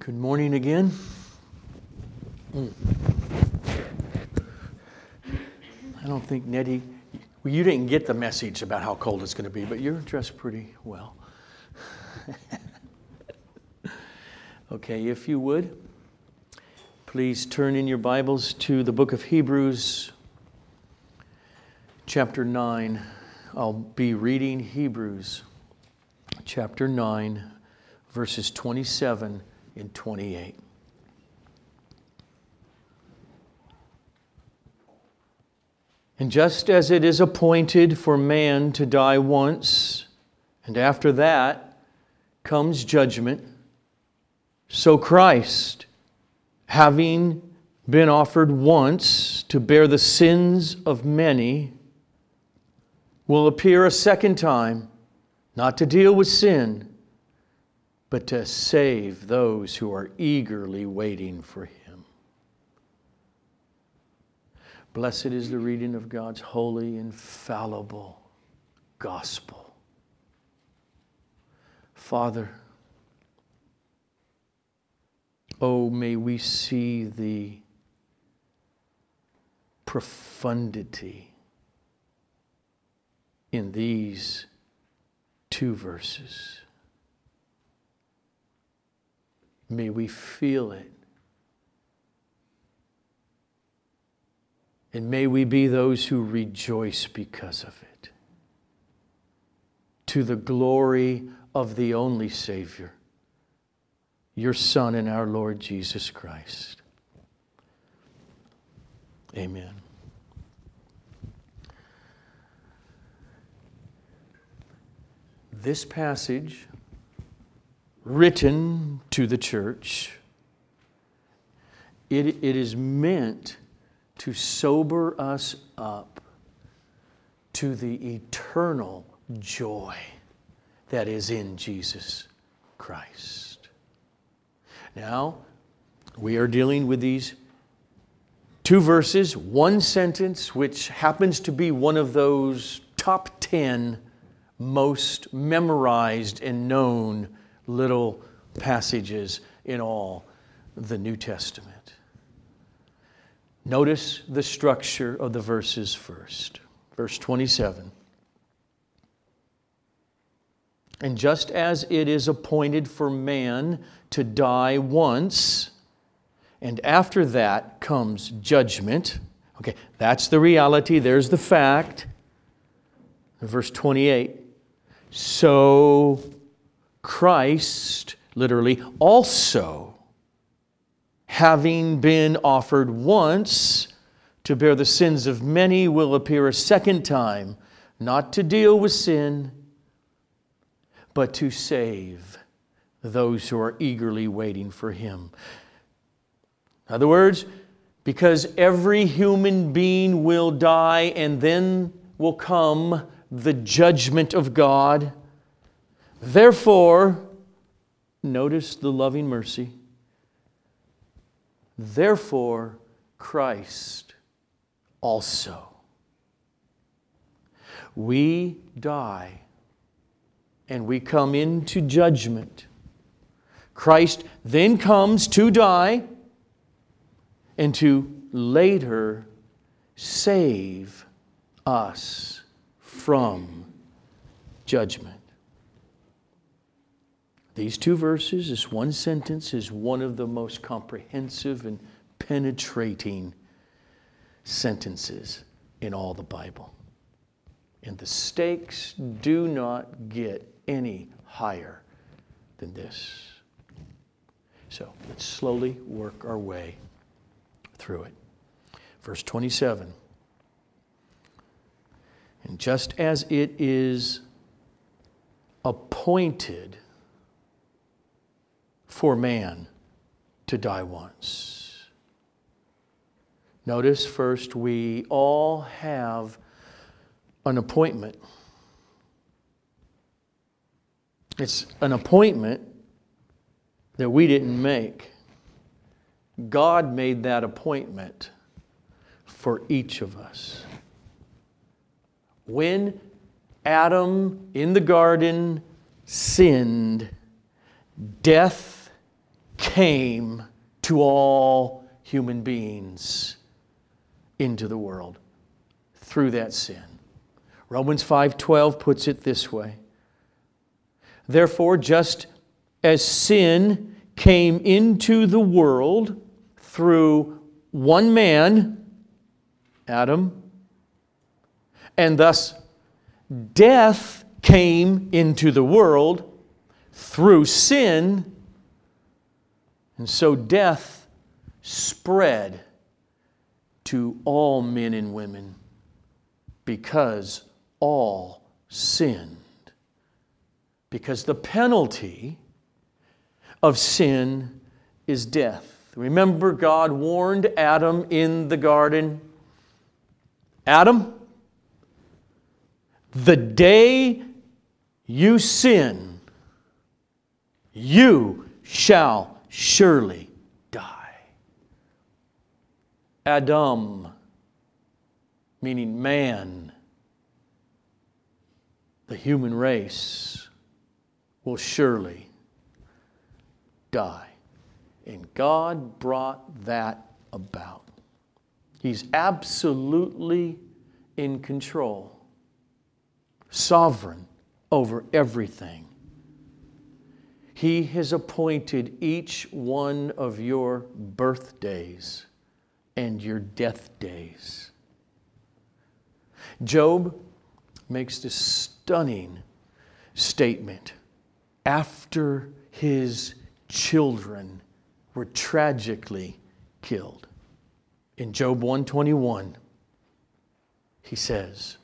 Good morning again. I don't think Nettie, well, you didn't get the message about how cold it's going to be, but you're dressed pretty well. okay, if you would, please turn in your Bibles to the book of Hebrews, chapter 9. I'll be reading Hebrews, chapter 9, verses 27 and 28. And just as it is appointed for man to die once, and after that comes judgment, so Christ, having been offered once to bear the sins of many, will appear a second time, not to deal with sin but to save those who are eagerly waiting for him. Blessed is the reading of God's holy, infallible gospel. Father, oh, may we see the profundity in these two verses. May we feel it. And may we be those who rejoice because of it. To the glory of the only Savior, your Son and our Lord Jesus Christ. Amen. This passage written to the church. It, it is meant to sober us up to the eternal joy that is in Jesus Christ. Now, we are dealing with these two verses, one sentence, which happens to be one of those top 10 most memorized and known little passages in all the New Testament. Notice the structure of the verses first. Verse 27. And just as it is appointed for man to die once, and after that comes judgment. Okay, that's the reality. There's the fact. Verse 28. So Christ, literally, also, having been offered once to bear the sins of many, will appear a second time, not to deal with sin, but to save those who are eagerly waiting for Him. In other words, because every human being will die and then will come the judgment of God Therefore, notice the loving mercy. Therefore, Christ also. We die and we come into judgment. Christ then comes to die and to later save us from judgment. These two verses, this one sentence, is one of the most comprehensive and penetrating sentences in all the Bible. And the stakes do not get any higher than this. So let's slowly work our way through it. Verse 27. And just as it is appointed for man to die once. Notice first, we all have an appointment. It's an appointment that we didn't make. God made that appointment for each of us. When Adam in the garden sinned, death came to all human beings into the world through that sin. Romans 5:12 puts it this way. Therefore just as sin came into the world through one man, Adam, and thus death came into the world through sin, and so death spread to all men and women because all sinned. Because the penalty of sin is death. Remember, God warned Adam in the garden Adam, the day you sin, you shall surely die. Adam, meaning man, the human race, will surely die. And God brought that about. He's absolutely in control, sovereign over everything. He has appointed each one of your birthdays and your death days. Job makes this stunning statement after his children were tragically killed. In Job 121, he says,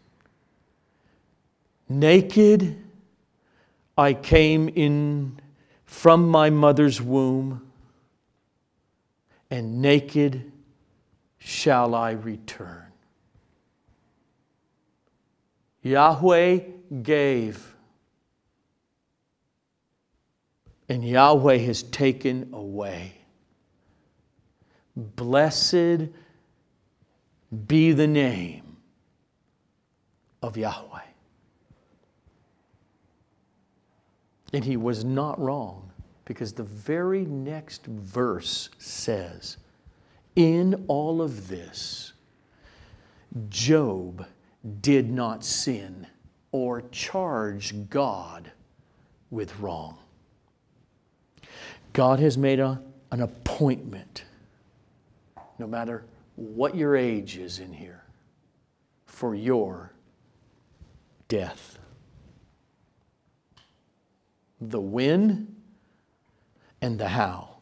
Naked I came in from my mother's womb, and naked shall I return. Yahweh gave, and Yahweh has taken away. Blessed be the name of Yahweh. And he was not wrong because the very next verse says, In all of this, Job did not sin or charge God with wrong. God has made a, an appointment, no matter what your age is in here, for your death. The when and the how.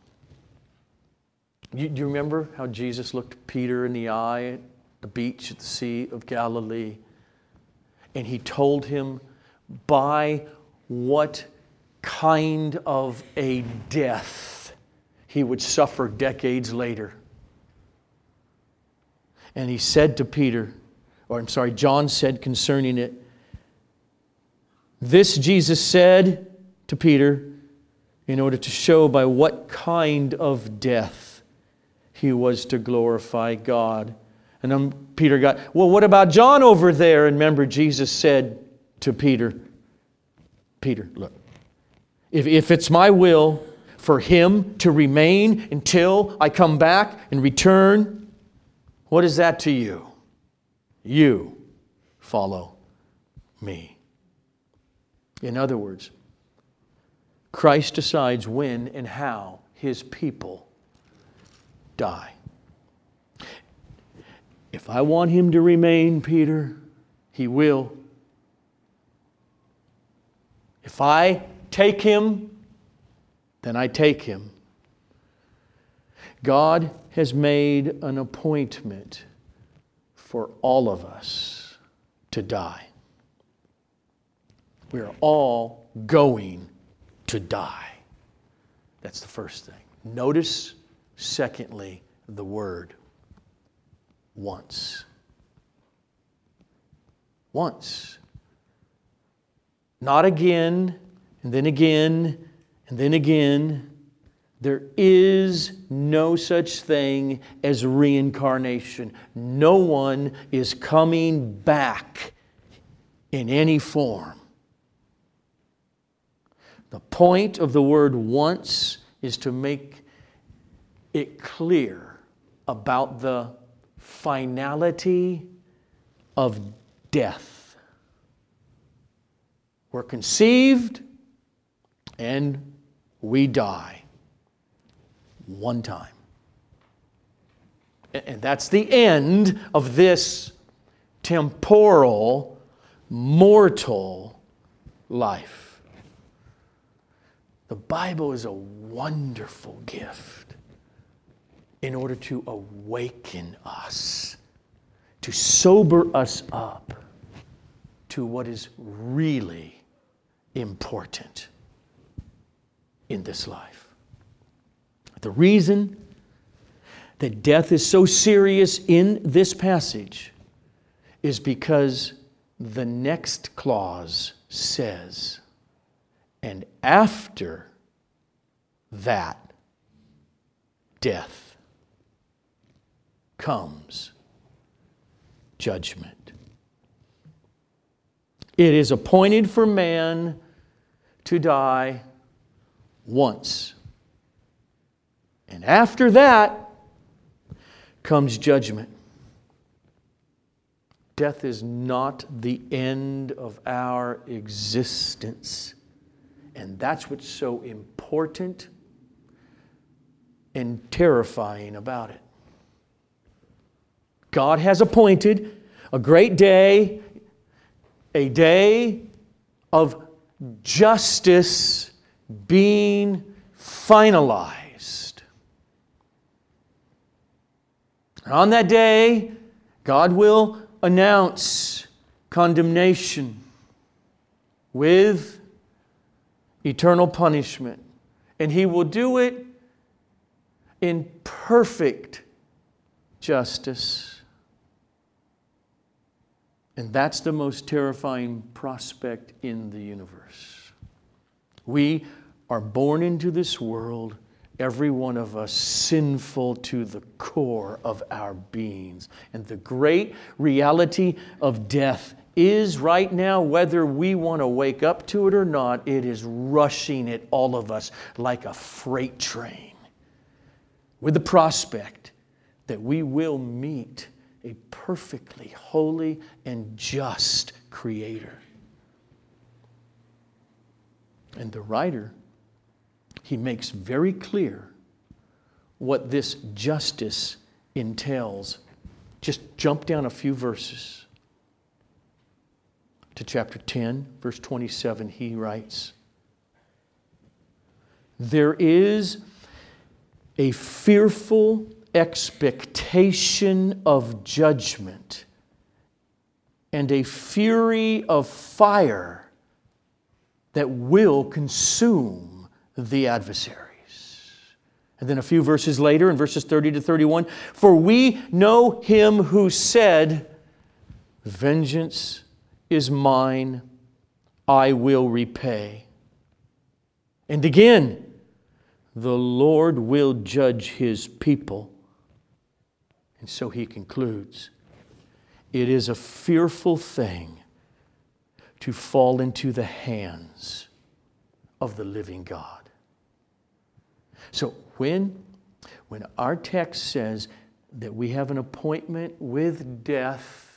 You, do you remember how Jesus looked Peter in the eye at the beach at the Sea of Galilee? And he told him by what kind of a death he would suffer decades later. And he said to Peter, or I'm sorry, John said concerning it, this Jesus said to Peter in order to show by what kind of death he was to glorify God. And then Peter got, well, what about John over there? And remember, Jesus said to Peter, Peter, look, if, if it's my will for him to remain until I come back and return, what is that to you? You follow me. In other words, Christ decides when and how his people die. If I want him to remain, Peter, he will. If I take him, then I take him. God has made an appointment for all of us to die. We are all going to die. That's the first thing. Notice, secondly, the word once. Once. Not again, and then again, and then again. There is no such thing as reincarnation. No one is coming back in any form. The point of the word once is to make it clear about the finality of death. We're conceived and we die one time. And that's the end of this temporal, mortal life. The Bible is a wonderful gift in order to awaken us, to sober us up to what is really important in this life. The reason that death is so serious in this passage is because the next clause says, and after that death comes judgment. It is appointed for man to die once. And after that, comes judgment. Death is not the end of our existence. And that's what's so important and terrifying about it. God has appointed a great day, a day of justice being finalized. And On that day, God will announce condemnation with eternal punishment. And He will do it in perfect justice. And that's the most terrifying prospect in the universe. We are born into this world every one of us sinful to the core of our beings. And the great reality of death is right now, whether we want to wake up to it or not, it is rushing at all of us like a freight train with the prospect that we will meet a perfectly holy and just Creator. And the writer he makes very clear what this justice entails. Just jump down a few verses to chapter 10, verse 27. He writes, There is a fearful expectation of judgment and a fury of fire that will consume the adversaries. And then a few verses later, in verses 30 to 31, for we know him who said, Vengeance is mine, I will repay. And again, the Lord will judge his people. And so he concludes it is a fearful thing to fall into the hands of the living God. So when, when our text says that we have an appointment with death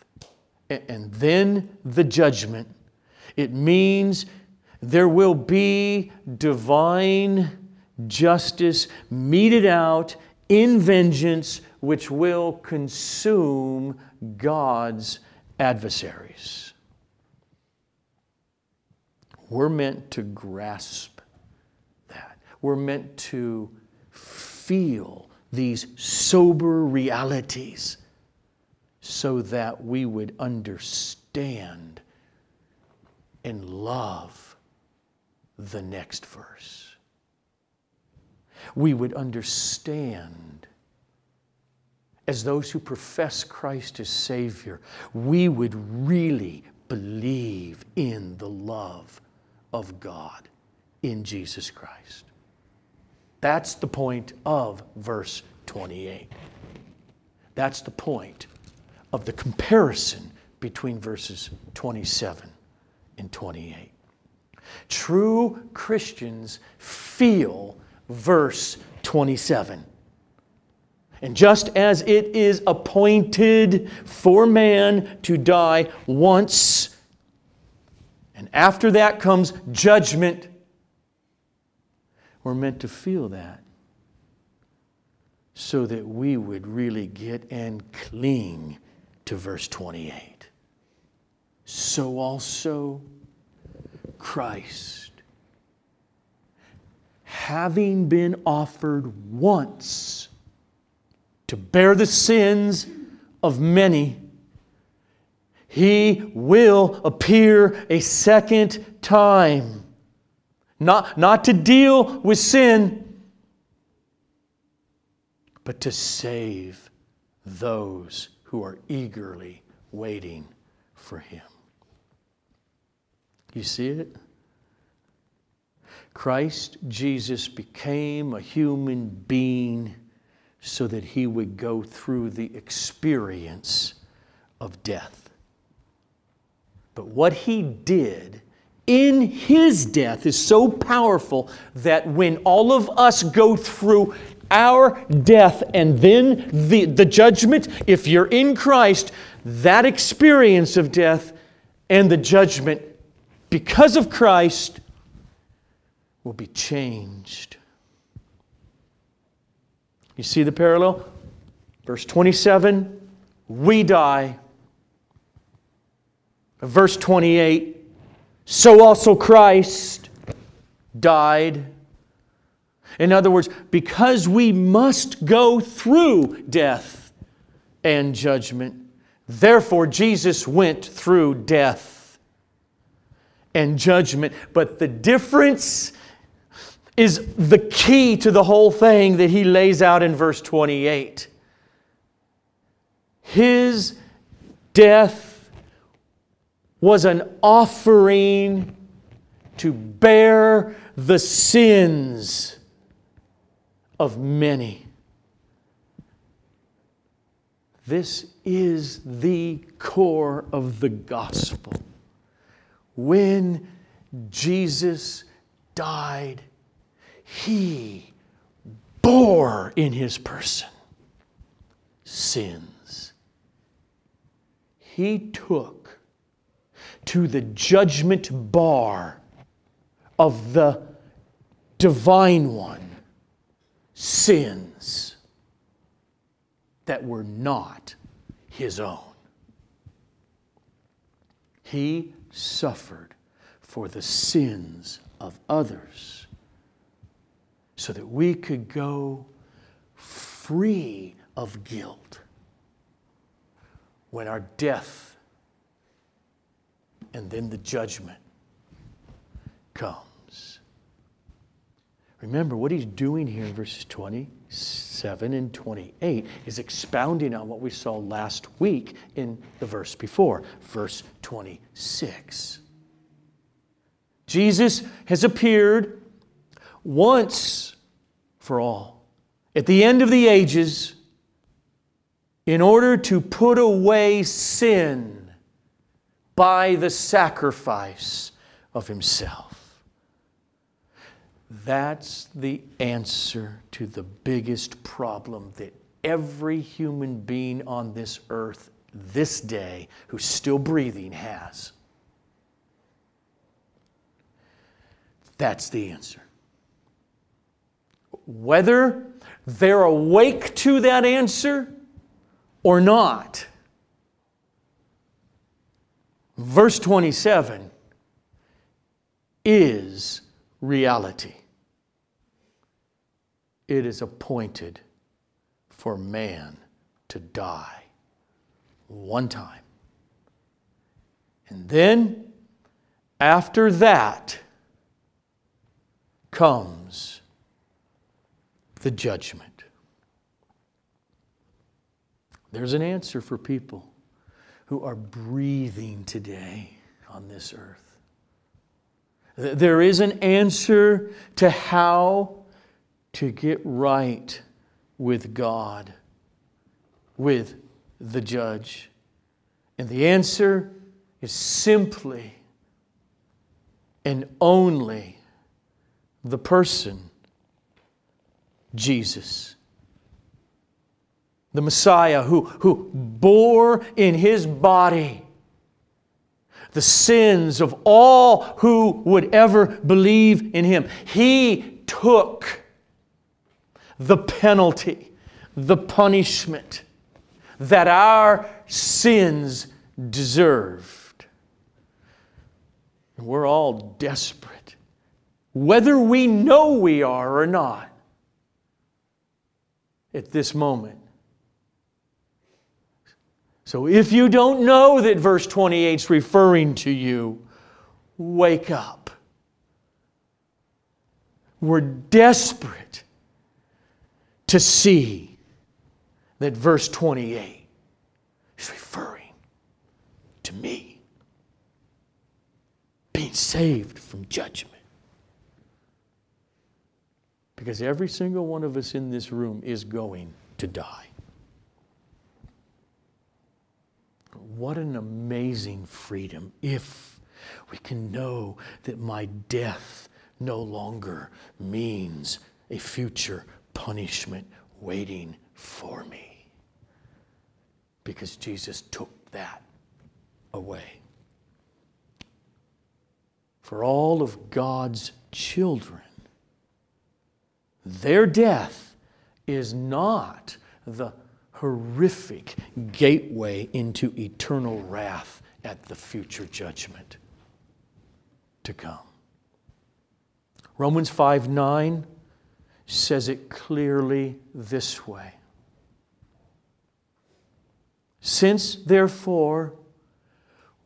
and then the judgment, it means there will be divine justice meted out in vengeance, which will consume God's adversaries. We're meant to grasp that. we're meant to feel these sober realities so that we would understand and love the next verse. We would understand as those who profess Christ as Savior, we would really believe in the love of God in Jesus Christ. That's the point of verse 28. That's the point of the comparison between verses 27 and 28. True Christians feel verse 27. And just as it is appointed for man to die once, and after that comes judgment, we're meant to feel that so that we would really get and cling to verse 28. So also Christ, having been offered once to bear the sins of many, he will appear a second time. Not, not to deal with sin, but to save those who are eagerly waiting for him. You see it? Christ Jesus became a human being so that he would go through the experience of death. But what he did in his death is so powerful that when all of us go through our death and then the, the judgment, if you're in Christ, that experience of death and the judgment because of Christ will be changed. You see the parallel? Verse 27 we die. Verse 28 so also Christ died in other words, because we must go through death and judgment, therefore Jesus went through death and judgment. But the difference is the key to the whole thing that he lays out in verse 28. His death was an offering to bear the sins of many. This is the core of the gospel. When Jesus died, he bore in his person sins. He took to the judgment bar of the divine one sins that were not his own. He suffered for the sins of others so that we could go free of guilt when our death and then the judgment come. Remember, what he's doing here in verses 27 and 28 is expounding on what we saw last week in the verse before, verse 26. Jesus has appeared once for all at the end of the ages in order to put away sin by the sacrifice of himself. That's the answer to the biggest problem that every human being on this earth this day who's still breathing has. That's the answer. Whether they're awake to that answer or not. Verse 27 is reality. It is appointed for man to die one time. And then, after that, comes the judgment. There's an answer for people who are breathing today on this earth. There is an answer to how to get right with God, with the judge. And the answer is simply and only the person, Jesus. the Messiah who, who bore in his body the sins of all who would ever believe in him. He took the penalty, the punishment that our sins deserved. We're all desperate, whether we know we are or not, at this moment. So if you don't know that verse 28 is referring to you, wake up. We're desperate to see that verse 28 is referring to me being saved from judgment. Because every single one of us in this room is going to die. What an amazing freedom if we can know that my death no longer means a future punishment waiting for me. Because Jesus took that away. For all of God's children, their death is not the horrific gateway into eternal wrath at the future judgment to come. Romans 5 9 says it clearly this way Since, therefore,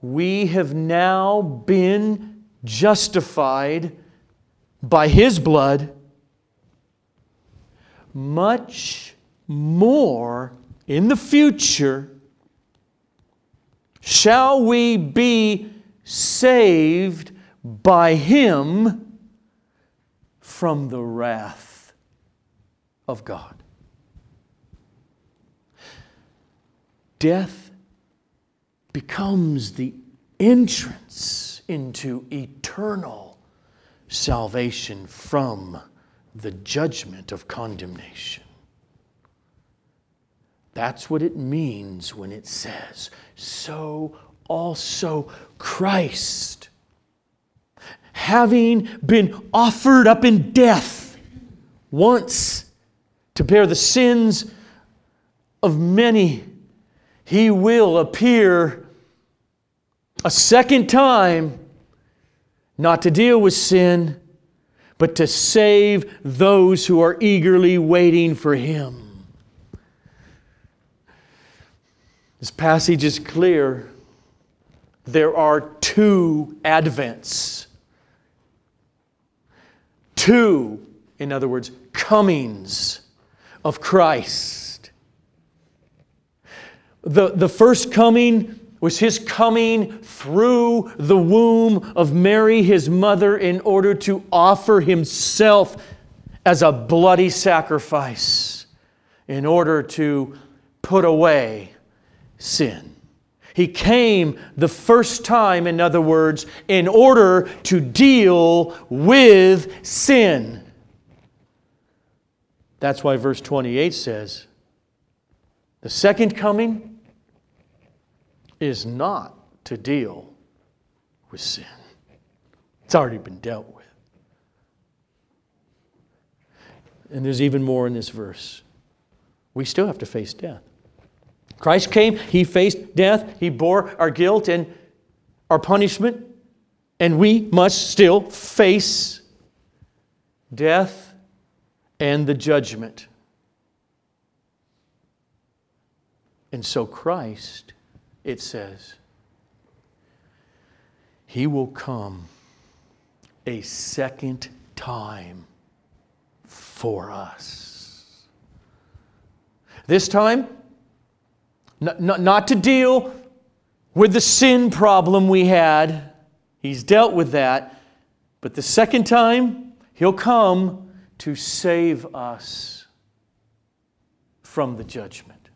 we have now been justified by his blood, much more in the future shall we be saved by him from the wrath of God. Death becomes the entrance into eternal salvation from the judgment of condemnation. That's what it means when it says, so also Christ, having been offered up in death once to bear the sins of many, he will appear a second time, not to deal with sin, but to save those who are eagerly waiting for him. This passage is clear. There are two advents. Two, in other words, comings of Christ. The, the first coming was his coming through the womb of Mary, his mother, in order to offer himself as a bloody sacrifice, in order to put away sin. He came the first time, in other words, in order to deal with sin. That's why verse 28 says, the second coming is not to deal with sin. It's already been dealt with. And there's even more in this verse. We still have to face death. Christ came, He faced death, He bore our guilt and our punishment, and we must still face death and the judgment. And so, Christ, it says, He will come a second time for us. This time, not, not, not to deal with the sin problem we had. He's dealt with that. But the second time, He'll come to save us from the judgment.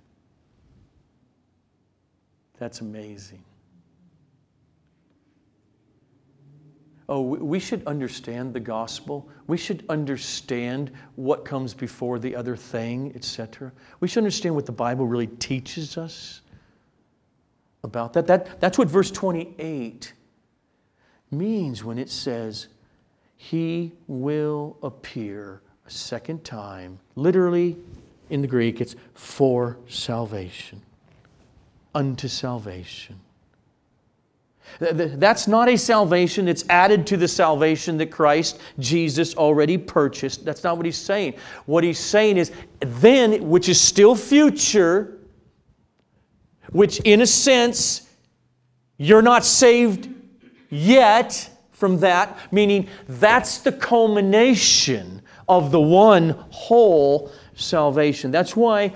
That's amazing. Oh, we should understand the gospel. We should understand what comes before the other thing, etc. We should understand what the Bible really teaches us about that. that that's what verse 28 means when it says, He will appear a second time. Literally, in the Greek, it's for salvation, unto salvation. That's not a salvation that's added to the salvation that Christ Jesus already purchased. That's not what he's saying. What he's saying is, then, which is still future, which in a sense, you're not saved yet from that, meaning that's the culmination of the one whole salvation. That's why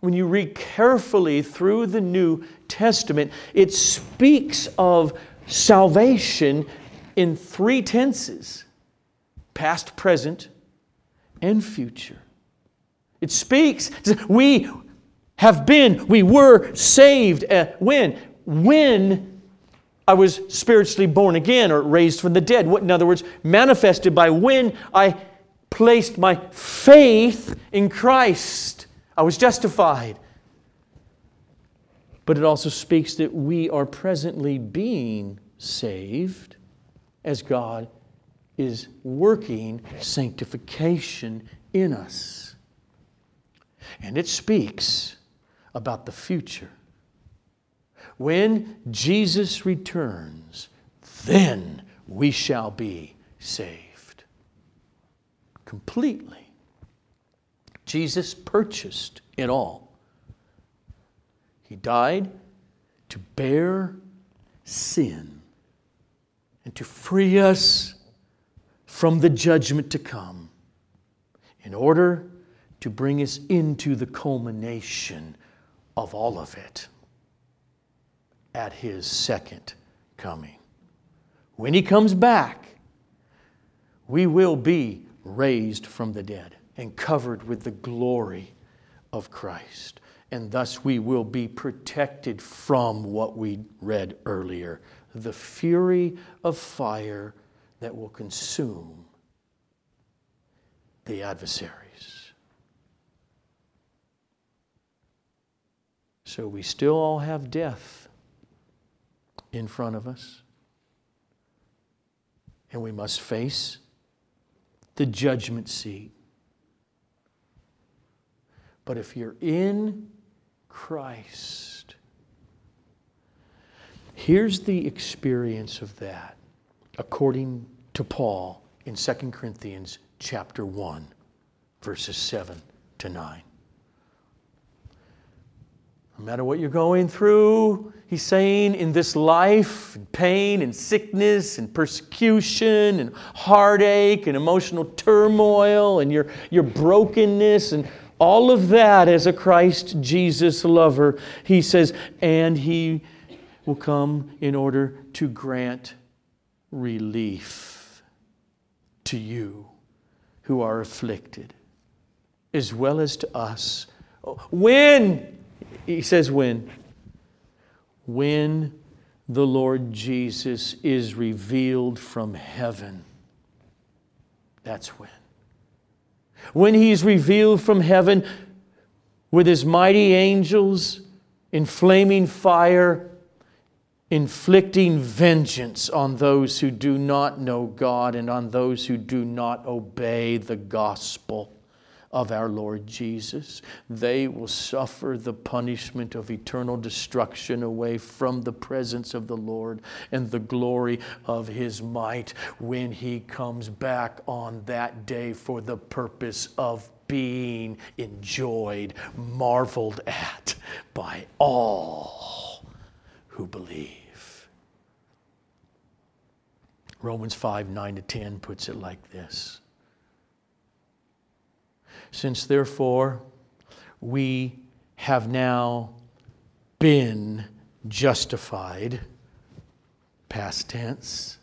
when you read carefully through the New Testament, it speaks of salvation in three tenses past, present, and future. It speaks, we have been, we were saved. Uh, when? When I was spiritually born again or raised from the dead. In other words, manifested by when I placed my faith in Christ. I was justified. But it also speaks that we are presently being saved as God is working sanctification in us. And it speaks about the future. When Jesus returns, then we shall be saved completely. Jesus purchased it all. He died to bear sin and to free us from the judgment to come in order to bring us into the culmination of all of it at his second coming. When he comes back, we will be raised from the dead and covered with the glory of Christ. And thus we will be protected from what we read earlier the fury of fire that will consume the adversaries. So we still all have death in front of us. And we must face the judgment seat. But if you're in Christ, here's the experience of that according to Paul in 2 Corinthians chapter 1 verses 7 to 9. No matter what you're going through, he's saying in this life, pain and sickness and persecution and heartache and emotional turmoil and your, your brokenness and all of that as a Christ Jesus lover, he says, and he will come in order to grant relief to you who are afflicted, as well as to us. When he says, when? When the Lord Jesus is revealed from heaven. That's when. When he's revealed from heaven with his mighty angels in flaming fire, inflicting vengeance on those who do not know God and on those who do not obey the gospel of our Lord Jesus. They will suffer the punishment of eternal destruction away from the presence of the Lord and the glory of His might when He comes back on that day for the purpose of being enjoyed, marveled at by all who believe. Romans 5 9 to 10 puts it like this. Since therefore we have now been justified, past tense,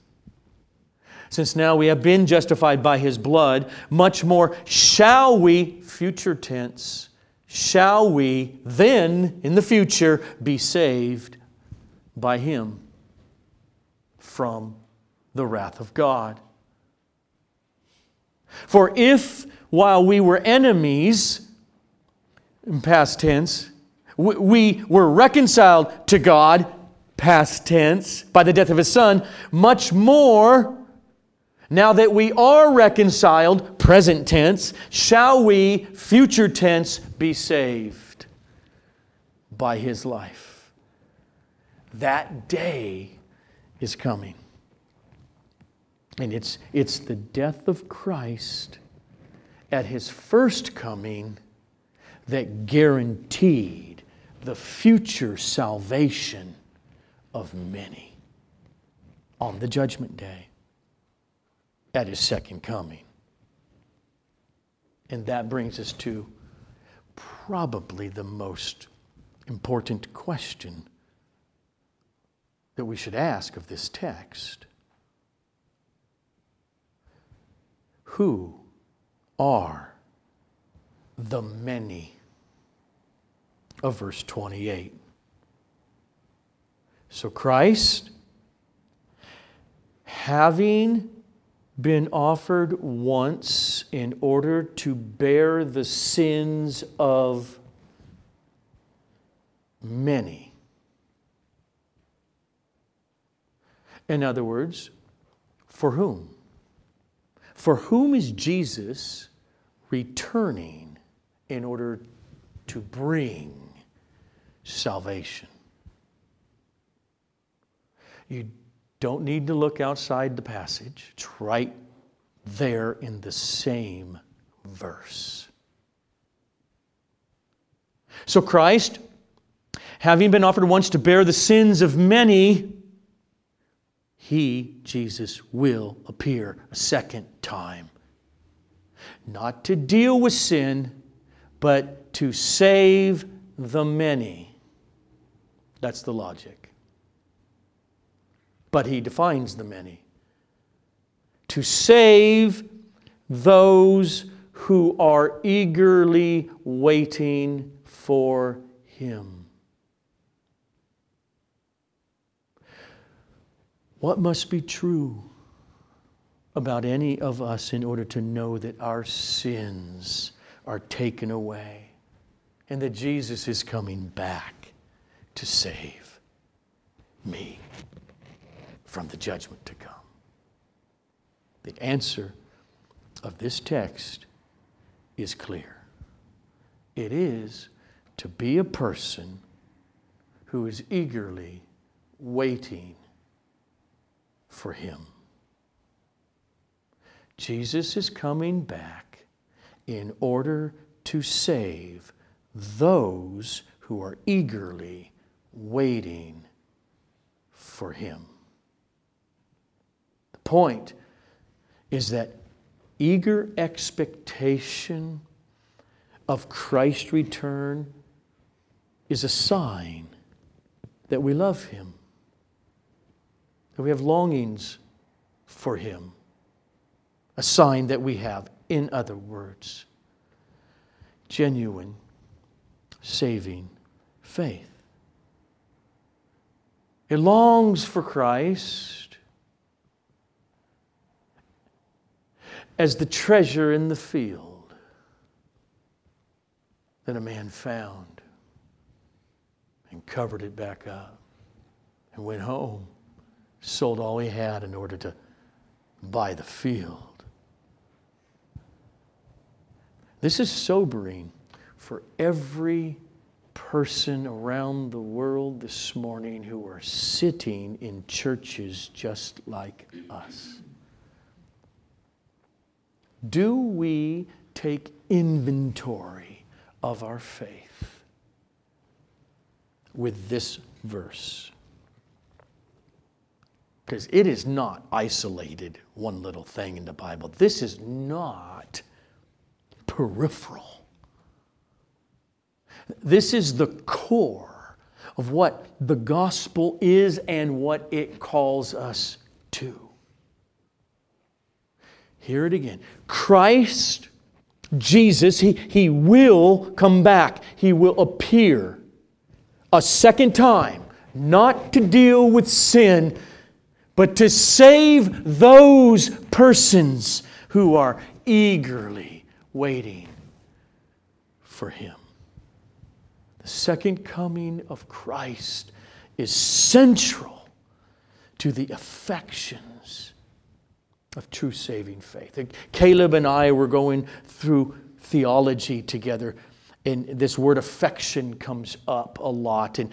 since now we have been justified by his blood, much more shall we, future tense, shall we then in the future be saved by him from the wrath of God. For if, while we were enemies, in past tense, we were reconciled to God, past tense, by the death of His Son, much more, now that we are reconciled, present tense, shall we, future tense, be saved by His life. That day is coming. And it's, it's the death of Christ at his first coming that guaranteed the future salvation of many on the judgment day at his second coming. And that brings us to probably the most important question that we should ask of this text Who are the many of verse 28? So Christ, having been offered once in order to bear the sins of many. In other words, for whom? For whom is Jesus returning in order to bring salvation? You don't need to look outside the passage, it's right there in the same verse. So Christ, having been offered once to bear the sins of many, he, Jesus, will appear a second time. Not to deal with sin, but to save the many. That's the logic. But he defines the many. To save those who are eagerly waiting for him. What must be true about any of us in order to know that our sins are taken away and that Jesus is coming back to save me from the judgment to come? The answer of this text is clear. It is to be a person who is eagerly waiting for him. Jesus is coming back in order to save those who are eagerly waiting for him. The point is that eager expectation of Christ's return is a sign that we love him that we have longings for Him. A sign that we have, in other words, genuine, saving faith. It longs for Christ as the treasure in the field that a man found and covered it back up and went home sold all he had in order to buy the field. This is sobering for every person around the world this morning who are sitting in churches just like us. Do we take inventory of our faith with this verse? because it is not isolated one little thing in the Bible. This is not peripheral. This is the core of what the gospel is and what it calls us to. Hear it again. Christ, Jesus, he, he will come back. He will appear a second time, not to deal with sin, but to save those persons who are eagerly waiting for Him. The second coming of Christ is central to the affections of true saving faith. Caleb and I were going through theology together, and this word affection comes up a lot. And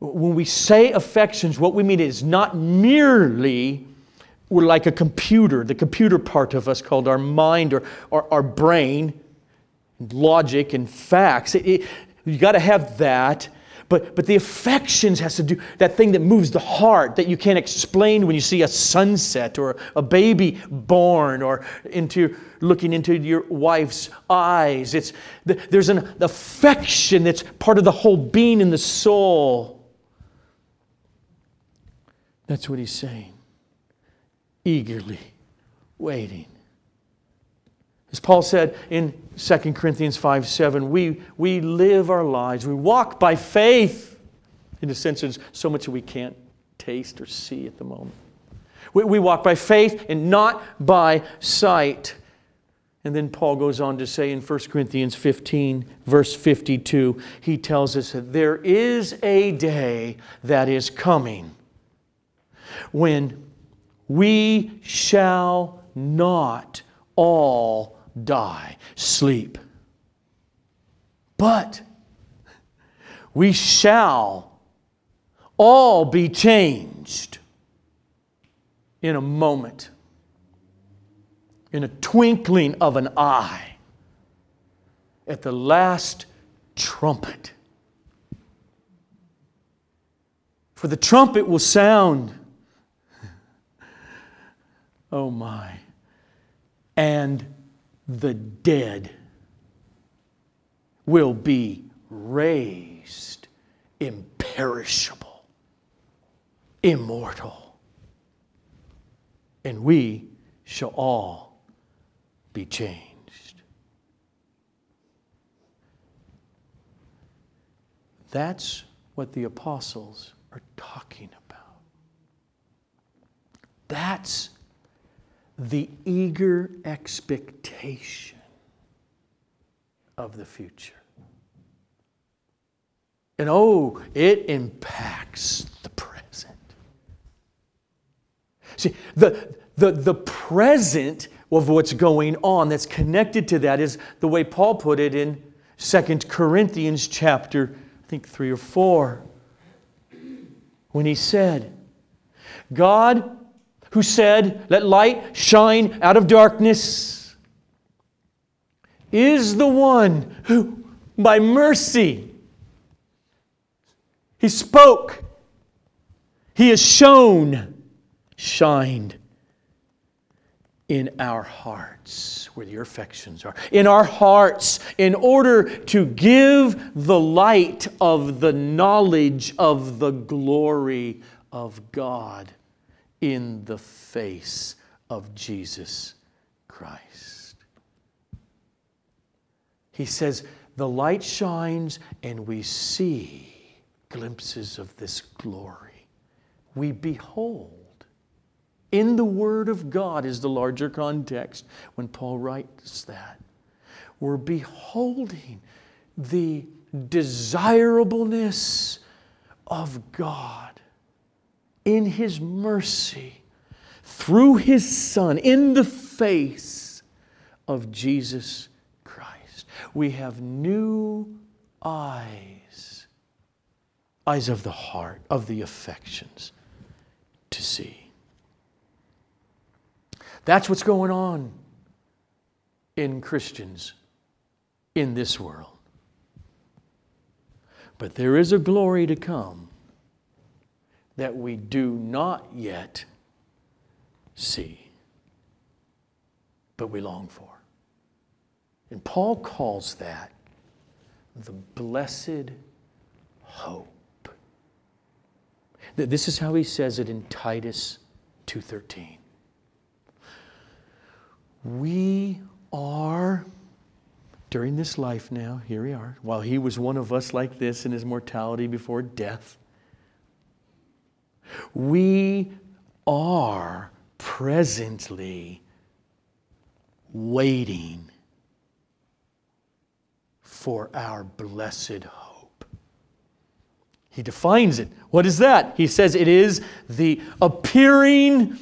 when we say affections, what we mean is not merely we're like a computer, the computer part of us called our mind or, or our brain, logic and facts. It, it, you got to have that. But, but the affections has to do that thing that moves the heart that you can't explain when you see a sunset or a baby born or into looking into your wife's eyes. It's, there's an affection that's part of the whole being in the soul. That's what he's saying. Eagerly waiting. As Paul said in 2 Corinthians 5 7, we, we live our lives, we walk by faith. In a sense, there's so much that we can't taste or see at the moment. We, we walk by faith and not by sight. And then Paul goes on to say in 1 Corinthians 15, verse 52, he tells us that there is a day that is coming when we shall not all die, sleep. But we shall all be changed in a moment, in a twinkling of an eye, at the last trumpet. For the trumpet will sound Oh my. And the dead will be raised imperishable, immortal. And we shall all be changed. That's what the apostles are talking about. That's the eager expectation of the future. And oh, it impacts the present. See, the, the, the present of what's going on that's connected to that is the way Paul put it in 2 Corinthians chapter, I think 3 or 4, when he said, God who said, Let light shine out of darkness, is the one who, by mercy, he spoke, he has shown, shined in our hearts, where your affections are, in our hearts, in order to give the light of the knowledge of the glory of God in the face of Jesus Christ. He says, The light shines and we see glimpses of this glory. We behold. In the Word of God is the larger context when Paul writes that. We're beholding the desirableness of God in His mercy through His Son in the face of Jesus Christ. We have new eyes, eyes of the heart, of the affections to see. That's what's going on in Christians in this world. But there is a glory to come that we do not yet see, but we long for. And Paul calls that the blessed hope. This is how he says it in Titus 2:13. We are during this life now, here we are, while he was one of us like this in his mortality before death, we are presently waiting for our blessed hope. He defines it. What is that? He says it is the appearing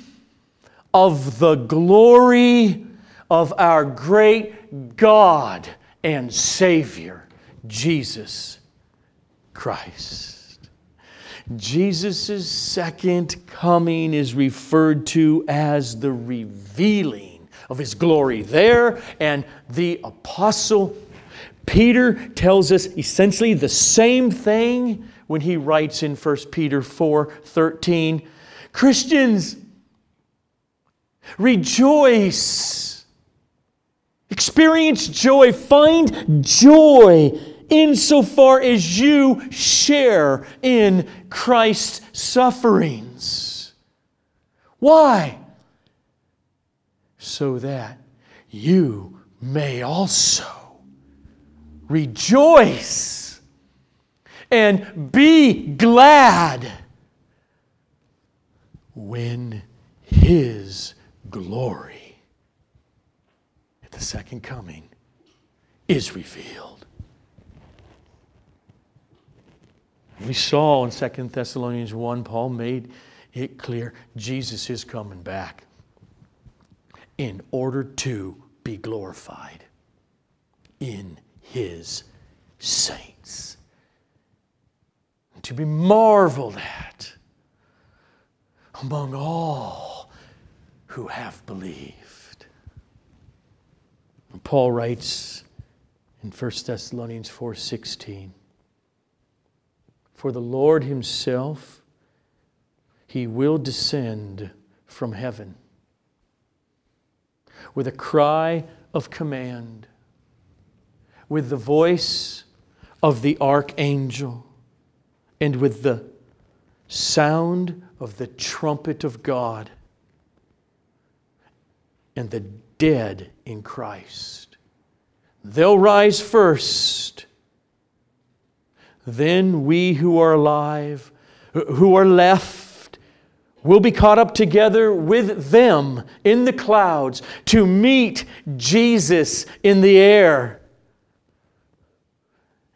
of the glory of our great God and Savior, Jesus Christ. Jesus' second coming is referred to as the revealing of his glory there, and the apostle Peter tells us essentially the same thing when he writes in 1 Peter 4 13. Christians, rejoice, experience joy, find joy insofar as you share in Christ's sufferings. Why? So that you may also rejoice and be glad when His glory at the second coming is revealed. We saw in 2 Thessalonians 1, Paul made it clear Jesus is coming back in order to be glorified in his saints. To be marveled at among all who have believed. And Paul writes in 1 Thessalonians 4:16 For the Lord himself he will descend from heaven with a cry of command with the voice of the archangel and with the sound of the trumpet of God and the dead in Christ. They'll rise first. Then we who are alive, who are left, will be caught up together with them in the clouds to meet Jesus in the air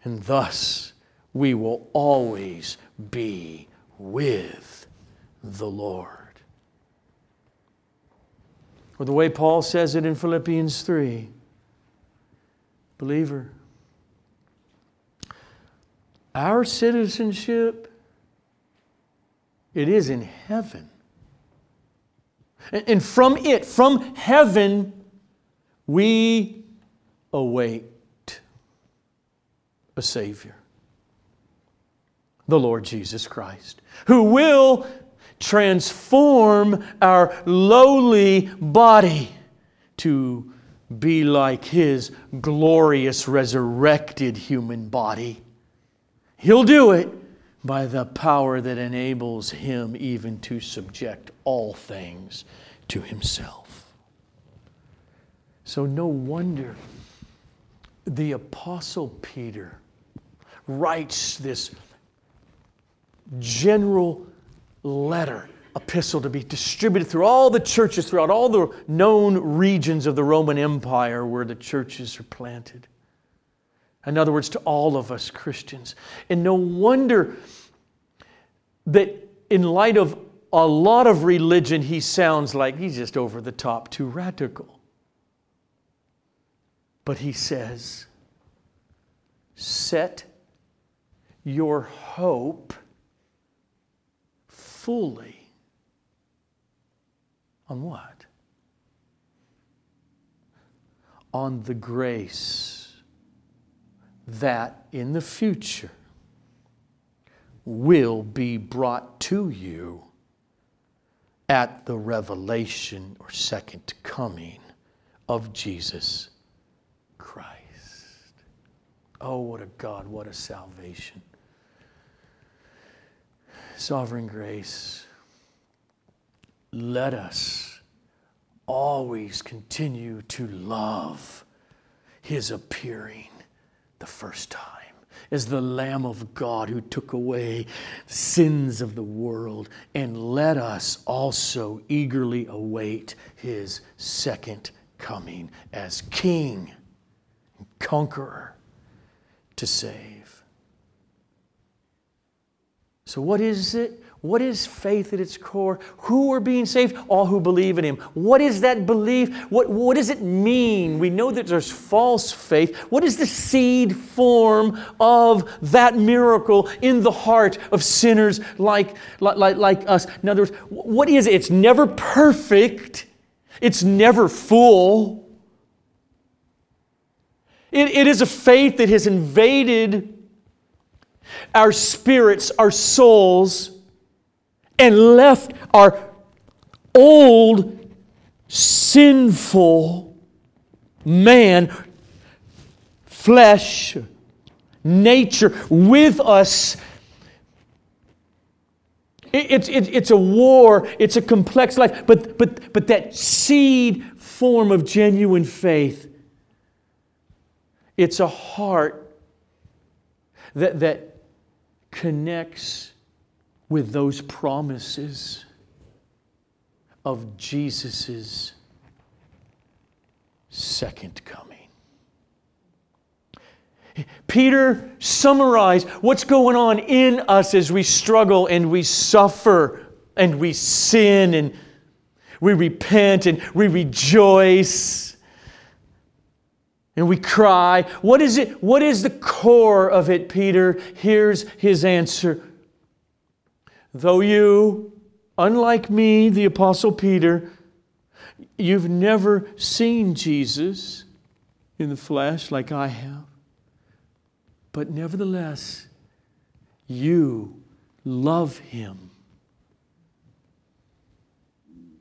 and thus we will always be with the Lord. Or the way Paul says it in Philippians 3 Believer, our citizenship, it is in heaven. And from it, from heaven, we await a Savior, the Lord Jesus Christ, who will transform our lowly body to be like His glorious resurrected human body. He'll do it by the power that enables Him even to subject all things to Himself. So, no wonder the Apostle Peter writes this general letter, epistle to be distributed through all the churches, throughout all the known regions of the Roman Empire where the churches are planted. In other words, to all of us Christians. And no wonder that in light of a lot of religion, he sounds like he's just over the top, too radical. But he says, set your hope fully on what? On the grace that in the future will be brought to you at the revelation or second coming of Jesus Christ. Oh, what a God, what a salvation. Sovereign grace, let us always continue to love His appearing the first time as the Lamb of God who took away sins of the world, and let us also eagerly await his second coming as King and conqueror to save. So, what is it? What is faith at its core? Who are being saved? All who believe in Him. What is that belief? What, what does it mean? We know that there's false faith. What is the seed form of that miracle in the heart of sinners like, like, like us? In other words, what is it? It's never perfect, it's never full. It, it is a faith that has invaded our spirits, our souls and left our old sinful man, flesh, nature with us. It's, it's, it's a war, it's a complex life, but, but, but that seed form of genuine faith, it's a heart that, that connects with those promises of Jesus' second coming. Peter summarized what's going on in us as we struggle and we suffer and we sin and we repent and we rejoice and we cry. What is it? What is the core of it, Peter? Here's his answer Though you, unlike me, the Apostle Peter, you've never seen Jesus in the flesh like I have, but nevertheless, you love him.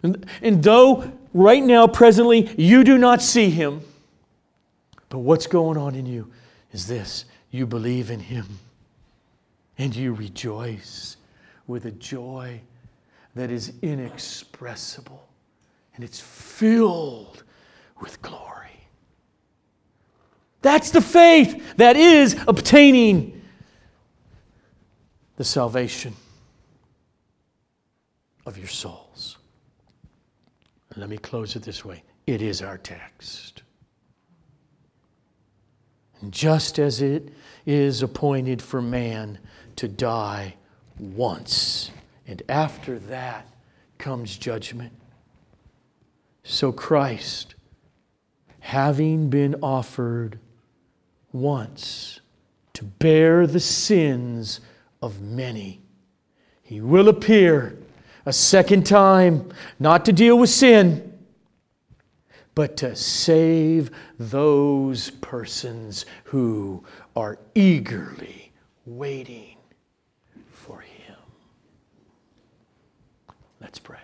And, and though right now, presently, you do not see him, but what's going on in you is this. You believe in him and you rejoice with a joy that is inexpressible and it's filled with glory. That's the faith that is obtaining the salvation of your souls. let me close it this way it is our text. And just as it is appointed for man to die once, and after that comes judgment. So Christ, having been offered once to bear the sins of many, he will appear a second time, not to deal with sin, but to save those persons who are eagerly waiting Let's pray.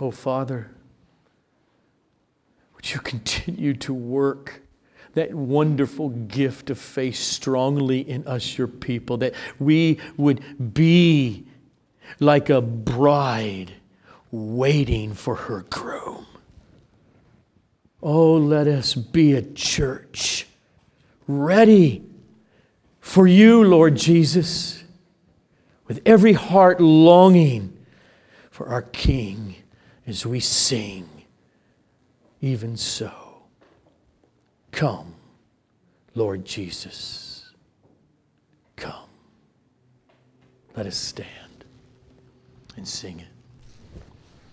Oh, Father, would you continue to work that wonderful gift of faith strongly in us, your people, that we would be like a bride waiting for her groom. Oh, let us be a church ready for you, Lord Jesus with every heart longing for our King as we sing, even so. Come, Lord Jesus. Come. Let us stand and sing it.